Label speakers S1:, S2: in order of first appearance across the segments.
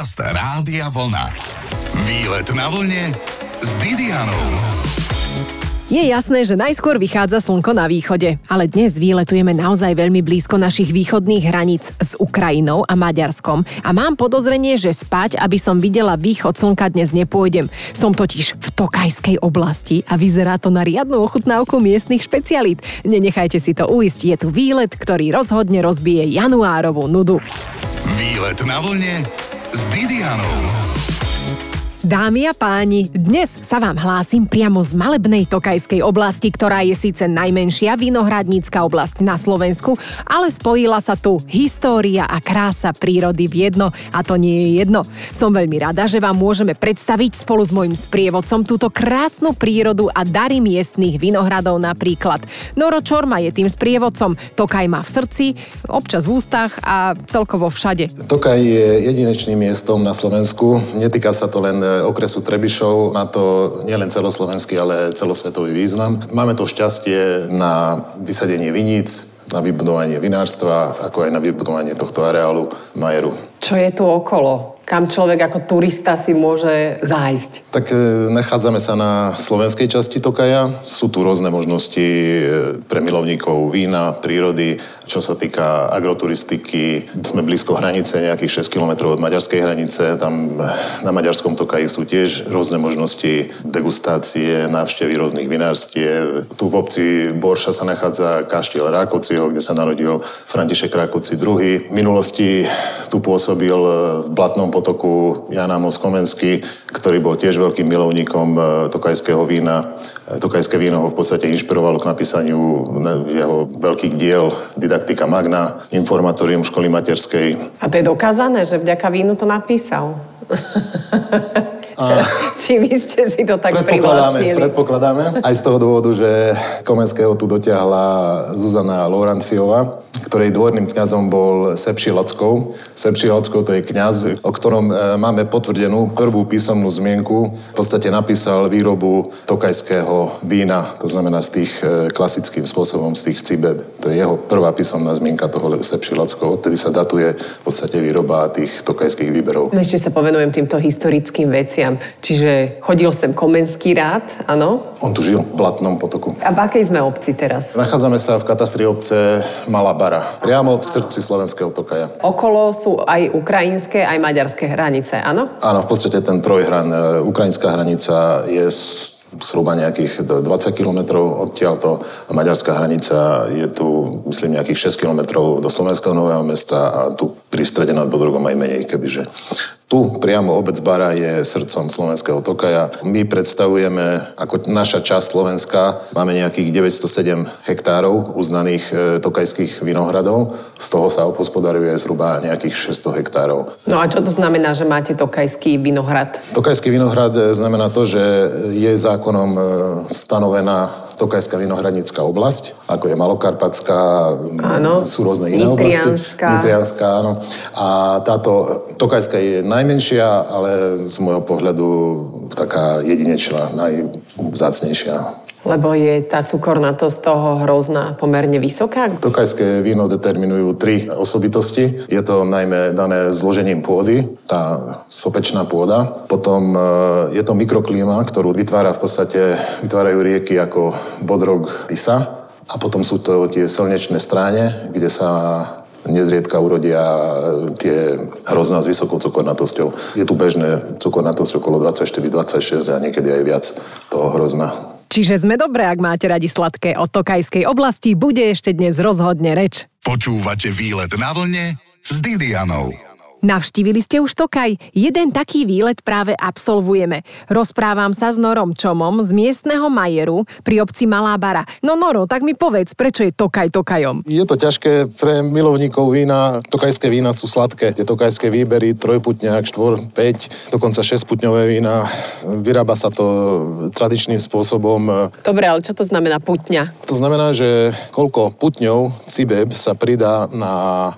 S1: Podcast Rádia Vlna. Výlet na vlne s Didianou.
S2: Je jasné, že najskôr vychádza slnko na východe, ale dnes výletujeme naozaj veľmi blízko našich východných hraníc s Ukrajinou a Maďarskom a mám podozrenie, že spať, aby som videla východ slnka dnes nepôjdem. Som totiž v Tokajskej oblasti a vyzerá to na riadnu ochutnávku miestnych špecialít. Nenechajte si to uísť, je tu výlet, ktorý rozhodne rozbije januárovú nudu.
S1: Výlet na vlne s Didianou.
S2: Dámy a páni, dnes sa vám hlásim priamo z malebnej Tokajskej oblasti, ktorá je síce najmenšia vinohradnícka oblasť na Slovensku, ale spojila sa tu história a krása prírody v jedno a to nie je jedno. Som veľmi rada, že vám môžeme predstaviť spolu s mojim sprievodcom túto krásnu prírodu a dary miestnych vinohradov napríklad. Noro Čorma je tým sprievodcom, Tokaj má v srdci, občas v ústach a celkovo všade.
S3: Tokaj je jedinečným miestom na Slovensku. Netýka sa to len okresu Trebišov. Má to nielen celoslovenský, ale celosvetový význam. Máme to šťastie na vysadenie viníc, na vybudovanie vinárstva, ako aj na vybudovanie tohto areálu Majeru.
S2: Čo je tu okolo? Kam človek ako turista si môže zájsť?
S3: Tak e, nachádzame sa na slovenskej časti Tokaja. Sú tu rôzne možnosti e, pre milovníkov vína, prírody. Čo sa týka agroturistiky, sme blízko hranice, nejakých 6 km od maďarskej hranice. Tam e, na maďarskom Tokaji sú tiež rôzne možnosti degustácie, návštevy rôznych vinárstiev. Tu v obci Borša sa nachádza kaštiel Rákociho, kde sa narodil František Rákoci II. V minulosti tu pôsobil v Blatnom potoku Jan Amos Komenský, ktorý bol tiež veľkým milovníkom e, tokajského vína. E, tokajské víno ho v podstate inšpirovalo k napísaniu jeho veľkých diel Didaktika Magna, Informatorium školy materskej.
S2: A to je dokázané, že vďaka vínu to napísal? A... Či vy ste si to tak
S3: predpokladáme, predpokladáme. Aj z toho dôvodu, že Komenského tu dotiahla Zuzana Laurentfiova, ktorej dvorným kňazom bol Sepši Lackov. Sepši Lackov to je kňaz, o ktorom e, máme potvrdenú prvú písomnú zmienku. V podstate napísal výrobu tokajského vína, to znamená z tých e, klasickým spôsobom, z tých cibeb. To je jeho prvá písomná zmienka toho Sepši Lackov. Odtedy sa datuje v podstate výroba tých tokajských výberov.
S2: No ešte sa povenujem týmto historickým veciam spomínam. Čiže chodil sem Komenský rád, áno?
S3: On tu žil v Blatnom potoku.
S2: A v akej sme obci teraz?
S3: Nachádzame sa v katastri obce Malá Bara, priamo v srdci slovenského tokaja.
S2: Okolo sú aj ukrajinské, aj maďarské hranice, áno?
S3: Áno, v podstate ten trojhran. E, ukrajinská hranica je zhruba nejakých 20 kilometrov odtiaľto a maďarská hranica je tu, myslím, nejakých 6 kilometrov do Slovenského Nového mesta a tu pri strede nad Bodrogom aj menej, kebyže tu priamo obec Bara je srdcom slovenského Tokaja. My predstavujeme, ako naša časť Slovenska, máme nejakých 907 hektárov uznaných e, tokajských vinohradov. Z toho sa opospodaruje zhruba nejakých 600 hektárov.
S2: No a čo to znamená, že máte tokajský vinohrad?
S3: Tokajský vinohrad e, znamená to, že je zákonom e, stanovená Tokajská vinohradnícka oblasť, ako je Malokarpatská, áno. sú rôzne iné
S2: Nitrianská.
S3: oblasti. Nitrianská. áno. A táto Tokajská je najmenšia, ale z môjho pohľadu taká jedinečná, najvzácnejšia.
S2: Lebo je tá cukornatosť toho hrozná pomerne vysoká?
S3: Tokajské víno determinujú tri osobitosti. Je to najmä dané zložením pôdy, tá sopečná pôda. Potom e, je to mikroklíma, ktorú vytvára v podstate, vytvárajú rieky ako Bodrog, Tisa. A potom sú to tie slnečné stráne, kde sa nezriedka urodia tie hrozná s vysokou cukornatosťou. Je tu bežné cukornatosť okolo 24-26 a niekedy aj viac toho hrozná.
S2: Čiže sme dobré, ak máte radi sladké. O Tokajskej oblasti bude ešte dnes rozhodne reč.
S1: Počúvate výlet na vlne s Didianou.
S2: Navštívili ste už Tokaj? Jeden taký výlet práve absolvujeme. Rozprávam sa s Norom Čomom z miestneho Majeru pri obci Malá Bara. No Noro, tak mi povedz, prečo je Tokaj Tokajom?
S3: Je to ťažké pre milovníkov vína. Tokajské vína sú sladké. Tie tokajské výbery, trojputňák, štvor, 5, dokonca 6 putňové vína. Vyrába sa to tradičným spôsobom.
S2: Dobre, ale čo to znamená putňa?
S3: To znamená, že koľko putňov cibeb sa pridá na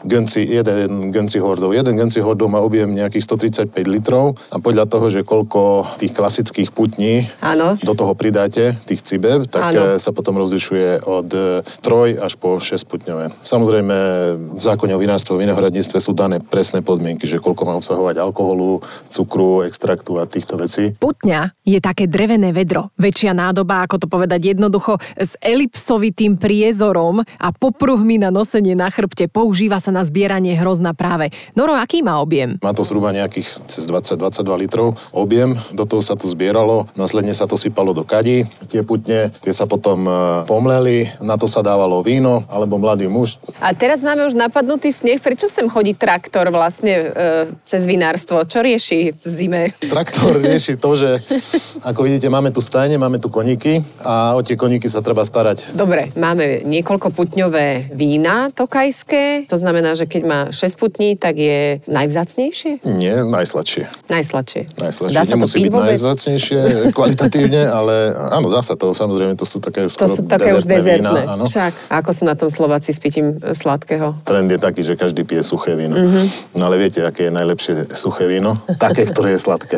S3: genci, jeden genci hordov. Jeden genci Hordo má objem nejakých 135 litrov a podľa toho, že koľko tých klasických putní
S2: Áno.
S3: do toho pridáte, tých cibeb, tak
S2: Áno.
S3: e, sa potom rozlišuje od 3 až po 6 putňové. Samozrejme, v zákone o vinárstve, o vinohradníctve sú dané presné podmienky, že koľko má obsahovať alkoholu, cukru, extraktu a týchto vecí.
S2: Putňa je také drevené vedro. Väčšia nádoba, ako to povedať jednoducho, s elipsovitým priezorom a popruhmi na nosenie na chrbte. Používa sa na zbieranie hrozna práve. Noro, aký má objem?
S3: Má to zhruba nejakých cez 20-22 litrov objem, do toho sa to zbieralo, následne sa to sypalo do kadí, tie putne, tie sa potom e, pomleli, na to sa dávalo víno, alebo mladý muž.
S4: A teraz máme už napadnutý sneh. Prečo sem chodí traktor vlastne e, cez vinárstvo? Čo rieši v zime?
S3: Traktor rieši to, že ako vidíte, máme tu stajne, máme tu koníky a o tie koníky sa treba starať.
S4: Dobre, máme niekoľko putňové vína tokajské. To znamená, že keď má 6 putní, tak je najvzácnejšie?
S3: Nie, najsladšie.
S4: Najsladšie.
S3: Najsladšie.
S4: Dá sa to
S3: Nemusí
S4: piť
S3: byť
S4: vôbec?
S3: najvzácnejšie kvalitatívne, ale áno, dá sa to. Samozrejme, to sú také
S4: To
S3: skoro
S4: sú také už
S3: dezertné. Vína, áno.
S4: Však. Ako sú na tom Slováci s pitím e, sladkého?
S3: Trend je taký, že každý pije suché víno.
S4: Mhm.
S3: No ale viete, aké je najlepšie suché víno? Také, ktoré je sladké.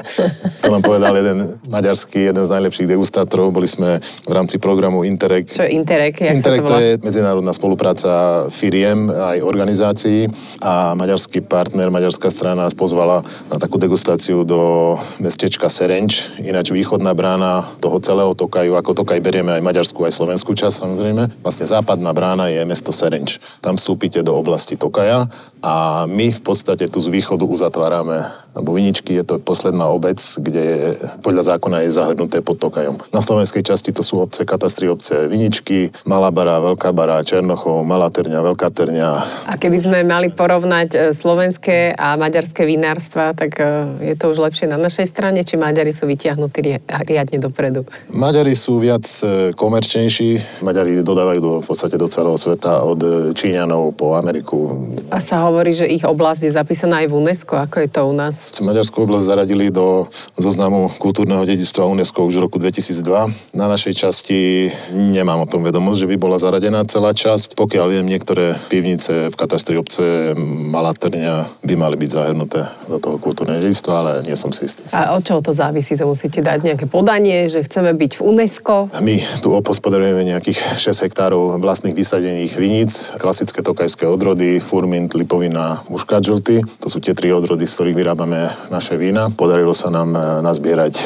S3: To nám povedal jeden maďarský, jeden z najlepších degustátorov. Boli sme v rámci programu Interreg.
S4: Čo Interreg? Jak
S3: Interreg
S4: to
S3: to
S4: volá?
S3: je medzinárodná spolupráca firiem aj organizácií a maďarský partner, maďarská strana nás pozvala na takú degustáciu do mestečka Serenč, ináč východná brána toho celého Tokaju, ako Tokaj berieme aj maďarskú, aj slovenskú časť samozrejme. Vlastne západná brána je mesto Serenč. Tam vstúpite do oblasti Tokaja a my v podstate tu z východu uzatvárame, lebo Viničky je to posledná obec, kde je, podľa zákona je zahrnuté pod Tokajom. Na slovenskej časti to sú obce, katastri obce Viničky, Malá bara, Veľká bara, Černochov, Malá Trňa, Veľká Trňa.
S4: A keby sme mali porovnať e, slovenské a maďarské vinárstva, tak e, je to už lepšie na našej strane, či Maďari sú vytiahnutí ri- riadne dopredu?
S3: Maďari sú viac e, komerčnejší. Maďari dodávajú do, v podstate do celého sveta od e, Číňanov po Ameriku.
S4: A sa hovorí, že ich oblasť je zapísaná aj v UNESCO. Ako je to u nás?
S3: Maďarskú oblasť zaradili do zoznamu kultúrneho dedičstva UNESCO už v roku 2002. Na našej časti nemám o tom vedomosť, že by bola zaradená celá časť. Pokiaľ viem, niektoré pivnice v katastri obce Malá Trňa by mali byť zahrnuté do toho kultúrneho dedičstva, ale nie som si istý.
S4: A od čoho to závisí? To musíte dať nejaké podanie, že chceme byť v UNESCO.
S3: My tu opospodarujeme nejakých 6 hektárov vlastných vysadených viníc, klasické tokajské odrody, furmint, lipovina, muškát žltý. To sú tie tri odrody, z ktorých vyrábame naše vína. Podarilo sa nám e, nazbierať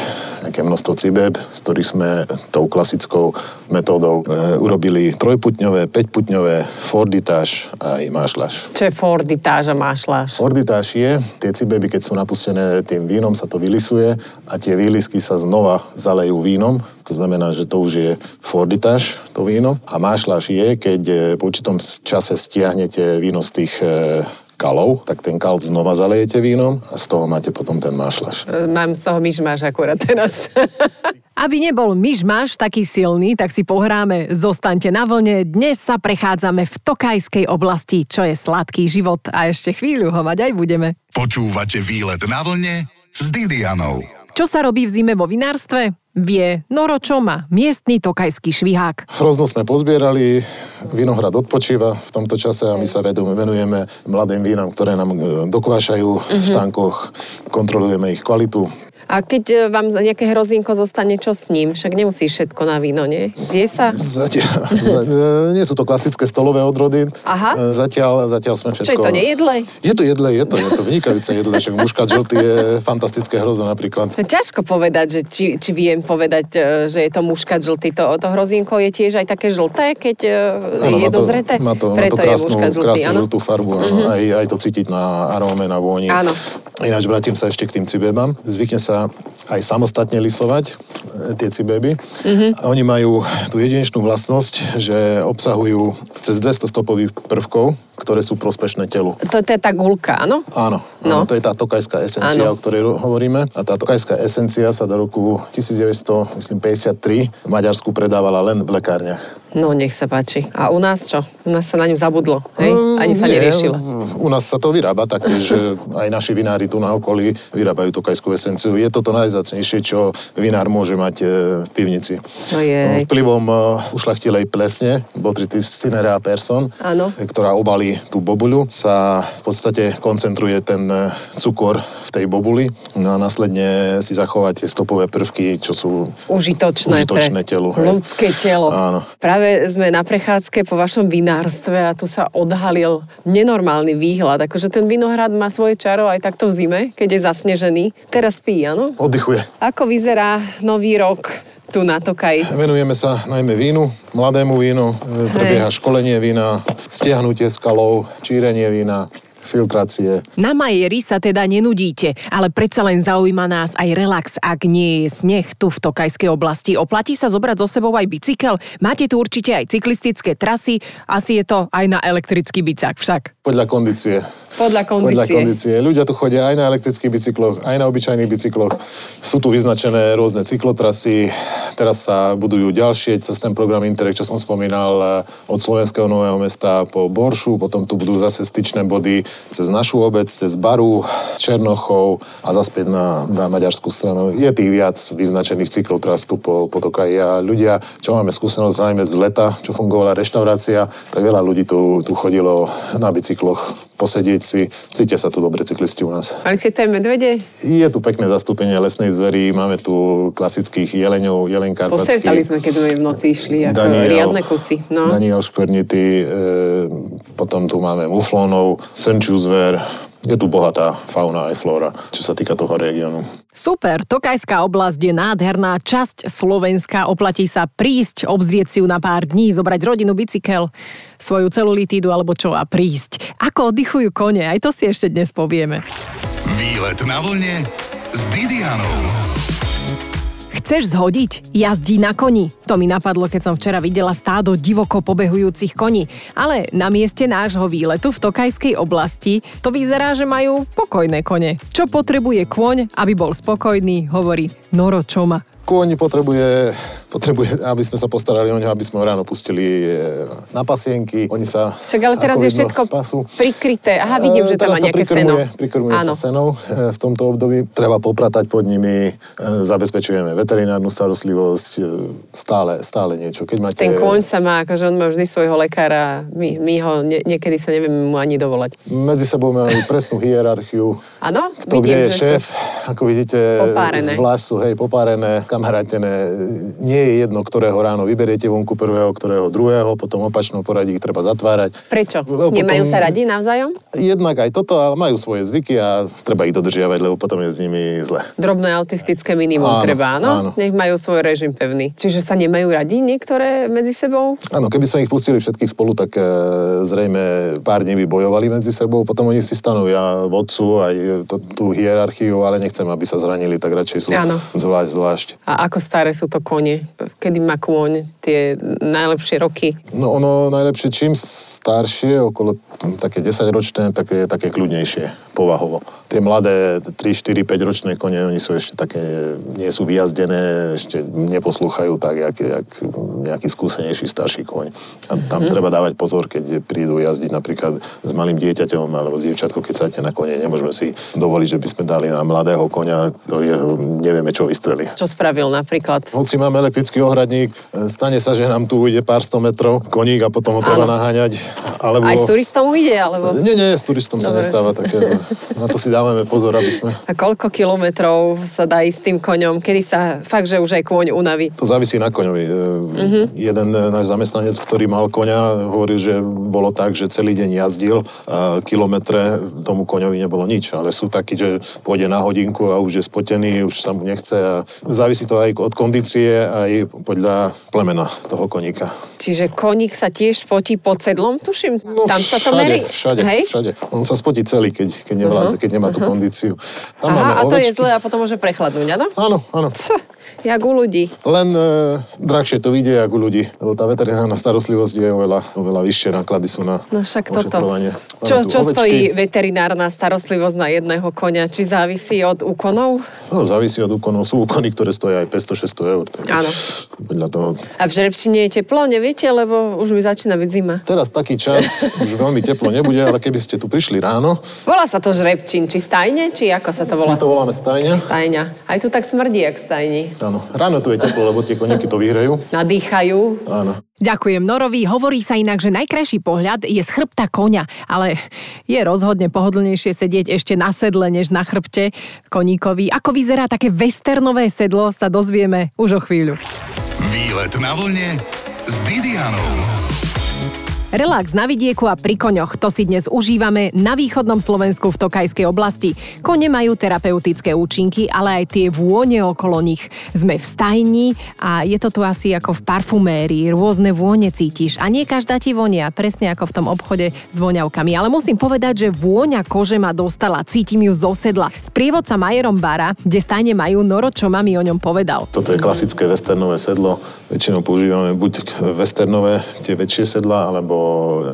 S3: nejaké množstvo cibeb, z ktorých sme tou klasickou metódou e, urobili trojputňové, päťputňové, forditáž a aj mášlaš.
S4: Čo je forditáž a mášláš?
S3: Forditáž je, tie cibeby, keď sú napustené tým vínom, sa to vylisuje a tie výlisky sa znova zalejú vínom. To znamená, že to už je forditáž, to víno. A mášlaš je, keď e, po určitom čase stiahnete víno z tých e, kalov, tak ten kal znova zalejete vínom a z toho máte potom ten mášlaš.
S4: E, Mám z toho myšmaš akurát teraz.
S2: Aby nebol myšmaš taký silný, tak si pohráme Zostaňte na vlne. Dnes sa prechádzame v Tokajskej oblasti, čo je sladký život a ešte chvíľu ho mať aj budeme.
S1: Počúvate výlet na vlne s Didianou.
S2: Čo sa robí v zime vo vinárstve? Vie Noro Čoma, miestny tokajský švihák.
S3: Hrozno sme pozbierali, vinohrad odpočíva v tomto čase a my sa venujeme mladým vínam, ktoré nám e, dokvášajú v tankoch, kontrolujeme ich kvalitu.
S4: A keď e, vám nejaké hrozínko zostane, čo s ním? Však nemusí všetko na víno, nie? Zje sa?
S3: Zatiaľ, za, e, nie sú to klasické stolové odrody.
S4: Aha.
S3: E, Zatiaľ, zatiaľ sme všetko...
S4: Čo je to, nejedle?
S3: Je to jedle, je to, je to vynikajúce jedle, však muškát žltý je fantastické hrozno napríklad.
S4: Ťažko povedať, že či, či viem povedať, že je to muškat žltý. To, to hrozínko je tiež aj také žlté, keď
S3: Áno,
S4: je
S3: má to,
S4: dozreté?
S3: má to, má
S4: Preto
S3: to krásnu,
S4: je muškat žltý,
S3: krásnu
S4: áno?
S3: žltú farbu, áno. Aj, aj to cítiť na aróme, na vôni.
S4: Áno.
S3: Ináč vrátim sa ešte k tým cibebám. Zvykne sa aj samostatne lisovať e, tie cibeby.
S4: Mhm.
S3: A oni majú tú jedinečnú vlastnosť, že obsahujú cez 200 stopových prvkov, ktoré sú prospešné telu.
S4: To, to je tá gulka, áno?
S3: Áno,
S4: No.
S3: áno, to je tá tokajská esencia,
S4: Áno.
S3: o ktorej hovoríme. A tá tokajská esencia sa do roku 1953 v Maďarsku predávala len v lekárniach.
S4: No, nech sa páči. A u nás čo? U nás sa na ňu zabudlo, hej? Ani sa
S3: Mm, Nie,
S4: neriešilo.
S3: U nás sa to vyrába taktiež, aj naši vinári tu na okolí vyrábajú tokajskú esenciu. Je to to najzacnejšie, čo vinár môže mať e, v pivnici.
S4: No jej.
S3: Vplyvom e, ušlachtilej plesne, Botrytis cinerea person,
S4: Áno.
S3: ktorá obalí otvorí tú bobuľu, sa v podstate koncentruje ten e, cukor v tej bobuli no a následne si zachovať tie stopové prvky, čo sú
S4: užitočné,
S3: užitočné
S4: pre
S3: telu.
S4: Hej. ľudské telo.
S3: Áno.
S4: Práve sme na prechádzke po vašom vinárstve a tu sa odhalil nenormálny výhľad. Akože ten vinohrad má svoje čaro aj takto v zime, keď je zasnežený. Teraz spí, áno?
S3: Oddychuje.
S4: Ako vyzerá nový rok tu na Tokaj?
S3: Venujeme sa najmä vínu, mladému vínu, e, prebieha školenie vína, stiahnutie skalov, čírenie vína, filtrácie.
S2: Na Majeri sa teda nenudíte, ale predsa len zaujíma nás aj relax, ak nie je sneh tu v Tokajskej oblasti. Oplatí sa zobrať so sebou aj bicykel? Máte tu určite aj cyklistické trasy, asi je to aj na elektrický bicák však.
S3: Podľa kondície.
S4: Podľa kondície.
S3: Podľa kondície. Ľudia tu chodia aj na elektrických bicykloch, aj na obyčajných bicykloch. Sú tu vyznačené rôzne cyklotrasy. Teraz sa budujú ďalšie cez ten program Interreg, čo som spomínal, od Slovenského nového mesta po Boršu. Potom tu budú zase styčné body cez našu obec, cez Baru, Černochov a zaspäť na, na maďarskú stranu. Je tých viac vyznačených cyklotras tu po, po Tokaji a ľudia, čo máme skúsenosť najmä z leta, čo fungovala reštaurácia, tak veľa ľudí tu, tu chodilo na bicykloch posedieť si. Cítia sa tu dobre cyklisti u nás.
S4: Mali ste aj medvede?
S3: Je tu pekné zastúpenie lesnej zvery, máme tu klasických jeleňov, jelen karpatský.
S4: Postretali sme, keď sme v noci išli, ako Daniel, riadne kusy. No.
S3: Daniel Škvrnitý, e, potom tu máme muflónov, srnčiu zver, je tu bohatá fauna aj flóra, čo sa týka toho regiónu.
S2: Super, Tokajská oblasť je nádherná časť Slovenska, oplatí sa prísť, obzrieť si ju na pár dní, zobrať rodinu, bicykel, svoju celulitídu alebo čo a prísť. Ako oddychujú kone, aj to si ešte dnes povieme.
S1: Výlet na vlne s Didianou.
S2: Chceš zhodiť? Jazdí na koni. To mi napadlo, keď som včera videla stádo divoko pobehujúcich koní. Ale na mieste nášho výletu v Tokajskej oblasti to vyzerá, že majú pokojné kone. Čo potrebuje kôň, aby bol spokojný, hovorí Noro Čoma.
S3: Kôň potrebuje potrebuje, aby sme sa postarali o neho, aby sme ho ráno pustili e, na pasienky. Oni sa...
S4: Však ale teraz je všetko pasu. prikryté. Aha, vidím, že tam má nejaké seno.
S3: Prikrmuje sa senou e, v tomto období. Treba popratať pod nimi, zabezpečujeme veterinárnu starostlivosť, stále, stále niečo. Keď máte...
S4: Ten kôň sa má, akože on má vždy svojho lekára, my, my ho nie, niekedy sa nevieme mu ani dovolať.
S3: Medzi sebou máme presnú hierarchiu.
S4: Áno,
S3: Kto vidím, kde je šéf, sú... ako vidíte, popárené. zvlášť sú, hej, popárené, kamarátené. Nie nie je jedno, ktorého ráno vyberiete vonku prvého, ktorého druhého, potom opačnom poradí ich treba zatvárať.
S4: Prečo? Lebo Nemajú potom, sa radi navzájom?
S3: Jednak aj toto, ale majú svoje zvyky a treba ich dodržiavať, lebo potom je s nimi zle.
S4: Drobné autistické minimum áno, treba, áno? áno? Nech majú svoj režim pevný. Čiže sa nemajú radi niektoré medzi sebou?
S3: Áno, keby sme ich pustili všetkých spolu, tak e, zrejme pár dní by bojovali medzi sebou, potom oni si stanovia vodcu aj to, tú hierarchiu, ale nechcem, aby sa zranili, tak radšej sú áno. zvlášť, zvlášť.
S4: A ako staré sú to kone? Kedy má kôň tie najlepšie roky?
S3: No ono najlepšie, čím staršie, okolo také 10 ročné, tak je také kľudnejšie povahovo. Tie mladé 3, 4, 5 ročné kone, oni sú ešte také, nie sú vyjazdené, ešte neposlúchajú tak, jak, jak nejaký skúsenejší starší koň. A tam mm. treba dávať pozor, keď prídu jazdiť napríklad s malým dieťaťom alebo s dievčatkou, keď sadne na kone. Nemôžeme si dovoliť, že by sme dali na mladého konia, ktorý nevieme, čo vystreli.
S4: Čo spravil napríklad?
S3: Hoci máme elektrický ohradník, stane sa, že nám tu ide pár sto metrov koník a potom ho treba Áno. naháňať.
S4: Alebo... Aj s turistom ide? Alebo...
S3: Nie, nie, s turistom Dobre. sa nestáva také. Na to si dávame pozor, aby sme...
S4: A koľko kilometrov sa dá ísť s tým koňom? Kedy sa fakt, že už aj kôň unaví?
S3: To závisí na koňovi. Uh-huh. Jeden náš zamestnanec, ktorý mal koňa, hovoril, že bolo tak, že celý deň jazdil a kilometre tomu koňovi nebolo nič. Ale sú takí, že pôjde na hodinku a už je spotený, už sa mu nechce. A závisí to aj od kondície, aj podľa plemena toho koníka.
S4: Čiže koník sa tiež spotí pod sedlom, tuším?
S3: No, Tam sa to merí? Všade, Hej? všade. On sa spotí celý, keď, keď nevládze, uh-huh. keď nemá tú uh-huh. kondíciu.
S4: Tam Aha, a to ovečky. je zle a potom môže prechladnúť, áno?
S3: Áno, áno.
S4: Co? Jak u ľudí.
S3: Len e, drahšie to vidie, ako u ľudí. Lebo tá veterinárna starostlivosť je oveľa, oveľa vyššie, náklady sú na
S4: No však toto. Čo, čo stojí veterinárna starostlivosť na jedného konia? Či závisí od úkonov?
S3: No, závisí od úkonov. Sú úkony, ktoré stojí aj 500-600 eur.
S4: Áno.
S3: Podľa toho...
S4: A v Žrebčine je teplo, neviete? Lebo už mi začína byť zima.
S3: Teraz taký čas, už veľmi teplo nebude, ale keby ste tu prišli ráno...
S4: Volá sa to Žrebčín, či stajne, či ako sa to volá?
S3: My to voláme stajňa.
S4: Stajňa. Aj tu tak smrdí, jak stajni.
S3: Áno, ráno tu je teplo, lebo tie koníky to vyhrajú.
S4: Nadýchajú.
S3: Áno.
S2: Ďakujem Norovi. Hovorí sa inak, že najkrajší pohľad je z chrbta koňa, ale je rozhodne pohodlnejšie sedieť ešte na sedle, než na chrbte koníkovi. Ako vyzerá také westernové sedlo, sa dozvieme už o chvíľu.
S1: Výlet na vlne s Didianou.
S2: Relax na vidieku a pri koňoch, to si dnes užívame na východnom Slovensku v Tokajskej oblasti. Kone majú terapeutické účinky, ale aj tie vône okolo nich. Sme v stajni a je to tu asi ako v parfumérii, rôzne vône cítiš a nie každá ti vonia, presne ako v tom obchode s voňavkami. Ale musím povedať, že vôňa kože ma dostala, cítim ju zo sedla. Sprievodca Majerom Bara, kde stajne majú Noro, čo mami o ňom povedal.
S3: Toto je klasické westernové sedlo. Väčšinou používame buď westernové, tie väčšie sedla, alebo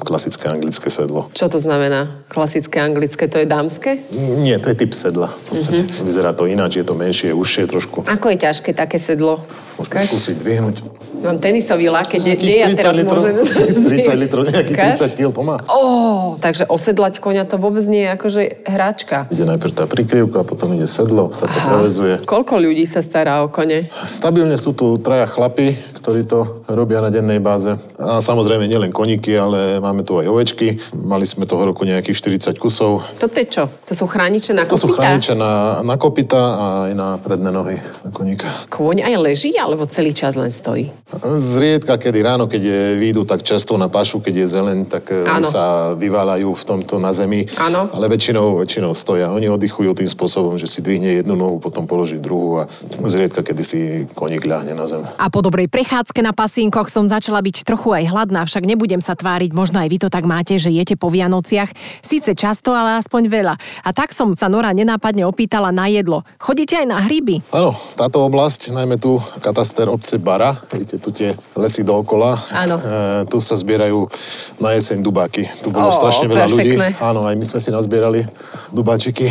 S3: klasické anglické sedlo.
S4: Čo to znamená? Klasické anglické, to je dámske?
S3: Nie, to je typ sedla. V podstate. Mm-hmm. Vyzerá to ináč, je to menšie, užšie trošku.
S4: Ako je ťažké také sedlo?
S3: Môžete Kaž... skúsiť dvihnúť.
S4: Mám tenisový laket, kde, kde ja teraz
S3: litrov,
S4: môžem...
S3: 30 litrov, nejakých 30 kg to má.
S4: Oh, takže osedlať konia to vôbec nie je akože hráčka.
S3: Ide najprv tá prikryvka, potom ide sedlo, sa to prevezuje.
S4: Koľko ľudí sa stará o kone?
S3: Stabilne sú tu traja chlapi, ktorí to robia na dennej báze. A samozrejme nielen koníky, ale máme tu aj ovečky. Mali sme toho roku nejakých 40 kusov.
S4: To je čo? To sú chrániče na kopita?
S3: To sú chrániče na, na kopita a aj na predné nohy na koníka.
S4: Kôň aj leží, alebo celý čas len stojí?
S3: Zriedka, kedy ráno, keď je, výjdu tak často na pašu, keď je zeleň, tak ano. sa vyváľajú v tomto na zemi.
S4: Áno.
S3: Ale väčšinou, väčšinou stoja. Oni oddychujú tým spôsobom, že si dvihne jednu nohu, potom položí druhú a zriedka, kedy si koník ľahne na zem.
S2: A po dobrej prechádzke na pasínkoch som začala byť trochu aj hladná, však nebudem sa tváriť, možno aj vy to tak máte, že jete po Vianociach. Síce často, ale aspoň veľa. A tak som sa Nora nenápadne opýtala na jedlo. Chodíte aj na hryby?
S3: Áno, táto oblasť, najmä tu kataster obce Bara, vidíte tu tie lesy dookola.
S4: Áno.
S3: E, tu sa zbierajú na jeseň dubáky. Tu bolo
S4: Ó,
S3: strašne veľa ľudí.
S4: perfektné.
S3: Áno, aj my sme si nazbierali dubáčiky.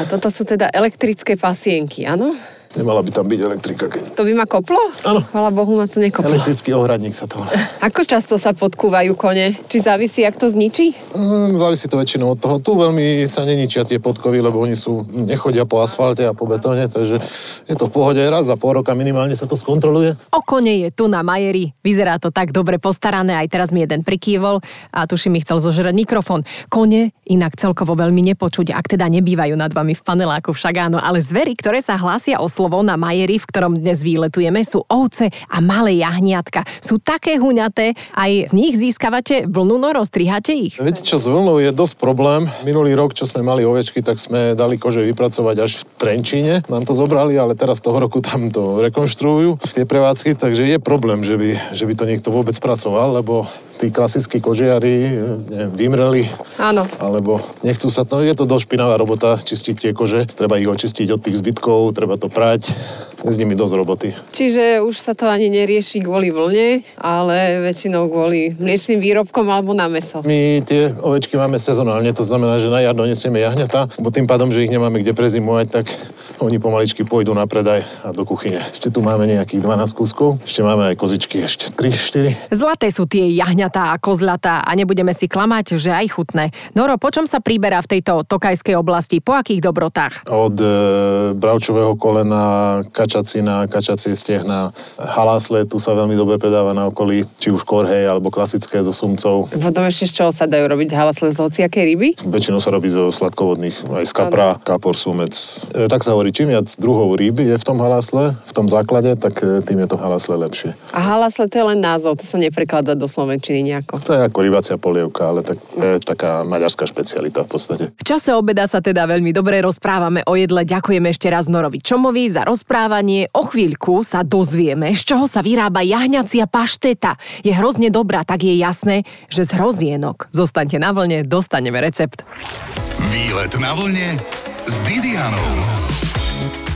S4: A toto sú teda elektrické pasienky, áno?
S3: Nemala by tam byť elektrika. Keď...
S4: To by ma koplo?
S3: Áno.
S4: Chvala Bohu ma to nekoplo.
S3: Elektrický ohradník sa to.
S4: Ako často sa podkúvajú kone? Či závisí, ak to zničí?
S3: Mm, Závisí to väčšinou od toho. Tu veľmi sa neničia tie podkovy, lebo oni sú, nechodia po asfalte a po betóne, takže je to v pohode raz za pol roka minimálne sa to skontroluje.
S2: O kone je tu na Majeri. Vyzerá to tak dobre postarané, aj teraz mi jeden prikývol a tuším mi chcel zožrať mikrofón. Kone inak celkovo veľmi nepočuť, ak teda nebývajú nad vami v paneláku však áno, ale zvery, ktoré sa hlásia o slovo na Majeri, v ktorom dnes výletujeme, sú ovce a malé jahniatka. Sú také huňaté, aj z nich získavate vlnu noro, strihate ich.
S3: Viete čo, s vlnou je dosť problém. Minulý rok, čo sme mali ovečky, tak sme dali kože vypracovať až v Trenčíne. Nám to zobrali, ale teraz toho roku tam to rekonštruujú, tie prevádzky, takže je problém, že by, že by to niekto vôbec pracoval, lebo tí klasickí kožiari neviem, vymreli,
S4: Áno.
S3: alebo nechcú sa, no je to dosť špinavá robota, čistiť tie kože, treba ich očistiť od tých zbytkov, treba to prať, je s nimi dosť roboty.
S4: Čiže už sa to ani nerieši kvôli vlne, ale väčšinou kvôli mliečným výrobkom alebo na meso.
S3: My tie ovečky máme sezonálne, to znamená, že na jar donesieme jahňata, bo tým pádom, že ich nemáme kde prezimovať, tak oni pomaličky pôjdu na predaj a do kuchyne. Ešte tu máme nejakých 12 kúskov, ešte máme aj kozičky, ešte 3, 4.
S2: Zlaté sú tie jahňatá a kozľatá a nebudeme si klamať, že aj chutné. Noro, po čom sa príberá v tejto tokajskej oblasti? Po akých dobrotách?
S3: Od e, bravčového kolena, kačacina, kačacie stehna, halásle, tu sa veľmi dobre predáva na okolí, či už korhej alebo klasické so sumcov.
S4: Potom ešte z čoho sa dajú robiť halasle z hociakej ryby?
S3: Väčšinou sa robí zo sladkovodných, aj z kapra, kapor, sumec. E, tak sa hovorí, čím viac druhov ryby je v tom halasle, v tom základe, tak e, tým je to halasle lepšie.
S4: A halasle to je len názov, to sa neprekladá do slovenčiny nejako.
S3: To je ako rybacia polievka, ale tak, to je taká maďarská špecialita v podstate.
S2: V čase obeda sa teda veľmi dobre rozprávame o jedle. Ďakujeme ešte raz Norovi Čomovi za rozprávanie. O chvíľku sa dozvieme, z čoho sa vyrába jahňacia pašteta. Je hrozne dobrá, tak je jasné, že z hrozienok. Zostaňte na vlne, dostaneme recept.
S1: Výlet na vlne s Didianou.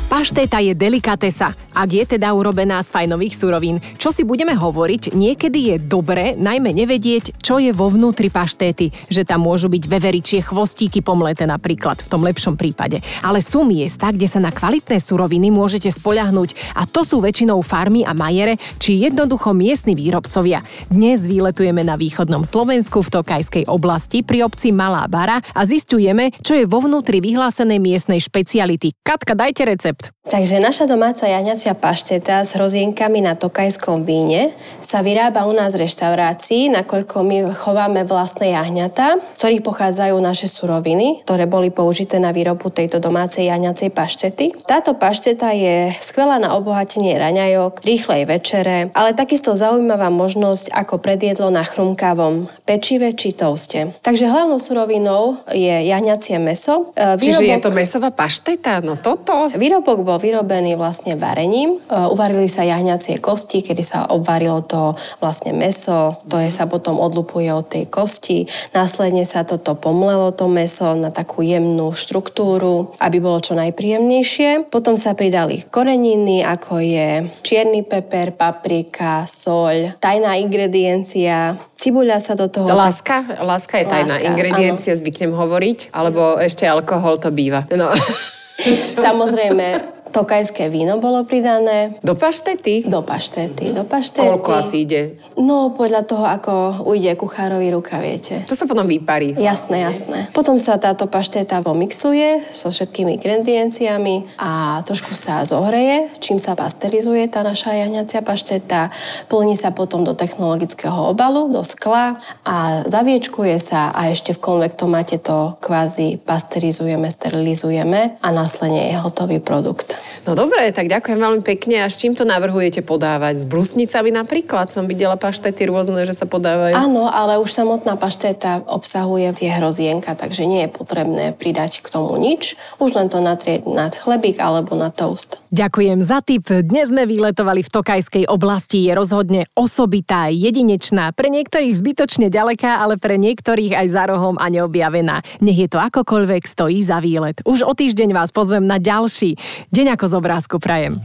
S2: Paštéta je delikatesa, ak je teda urobená z fajnových surovín. Čo si budeme hovoriť, niekedy je dobré najmä nevedieť, čo je vo vnútri paštéty, že tam môžu byť veveričie chvostíky pomleté napríklad, v tom lepšom prípade. Ale sú miesta, kde sa na kvalitné suroviny môžete spoľahnúť a to sú väčšinou farmy a majere, či jednoducho miestni výrobcovia. Dnes výletujeme na východnom Slovensku v Tokajskej oblasti pri obci Malá Bara a zistujeme, čo je vo vnútri vyhlásenej miestnej špeciality. Katka, dajte recept.
S5: Takže naša domáca jahňacia jaňacia pašteta s hrozienkami na tokajskom víne sa vyrába u nás v reštaurácii, nakoľko my chováme vlastné jahňatá, z ktorých pochádzajú naše suroviny, ktoré boli použité na výrobu tejto domácej jaňacej paštety. Táto pašteta je skvelá na obohatenie raňajok, rýchlej večere, ale takisto zaujímavá možnosť ako predjedlo na chrumkavom pečive či touste. Takže hlavnou surovinou je jahňacie meso.
S4: Výrobok... Čiže je to mesová pašteta? No toto?
S5: Výrobok bol vyrobený vlastne varením. E, uvarili sa jahňacie kosti, kedy sa obvarilo to vlastne meso, ktoré sa potom odlupuje od tej kosti. Následne sa toto pomlelo, to meso, na takú jemnú štruktúru, aby bolo čo najpríjemnejšie. Potom sa pridali koreniny, ako je čierny peper, paprika, soľ, tajná ingrediencia. Cibuľa sa do toho...
S4: Láska? Láska je tajná Láska, ingrediencia, áno. zvyknem hovoriť, alebo ešte alkohol to býva. No.
S5: Samozrejme, Tokajské víno bolo pridané.
S4: Do paštety?
S5: Do paštety, do paštety.
S4: Koľko asi ide?
S5: No, podľa toho, ako ujde kuchárovi ruka, viete.
S4: To sa potom vyparí.
S5: Jasné, jasné. Potom sa táto pašteta pomixuje so všetkými ingredienciami a trošku sa zohreje, čím sa pasterizuje tá naša jahňacia pašteta. Plní sa potom do technologického obalu, do skla a zaviečkuje sa a ešte v konvektomate to kvázi pasterizujeme, sterilizujeme a následne je hotový produkt.
S4: No dobre, tak ďakujem veľmi pekne. A s čím to navrhujete podávať? S brusnicami napríklad? Som videla paštety rôzne, že sa podávajú.
S5: Áno, ale už samotná pašteta obsahuje tie hrozienka, takže nie je potrebné pridať k tomu nič. Už len to natrieť nad chlebík alebo na toast.
S2: Ďakujem za tip. Dnes sme vyletovali v Tokajskej oblasti. Je rozhodne osobitá, jedinečná, pre niektorých zbytočne ďaleká, ale pre niektorých aj za rohom a neobjavená. Nech je to akokoľvek, stojí za výlet. Už o týždeň vás pozvem na ďalší. Deň ako z obrázku prajem.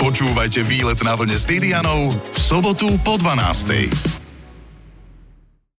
S1: Počúvajte výlet na vlne s Didianou v sobotu po 12.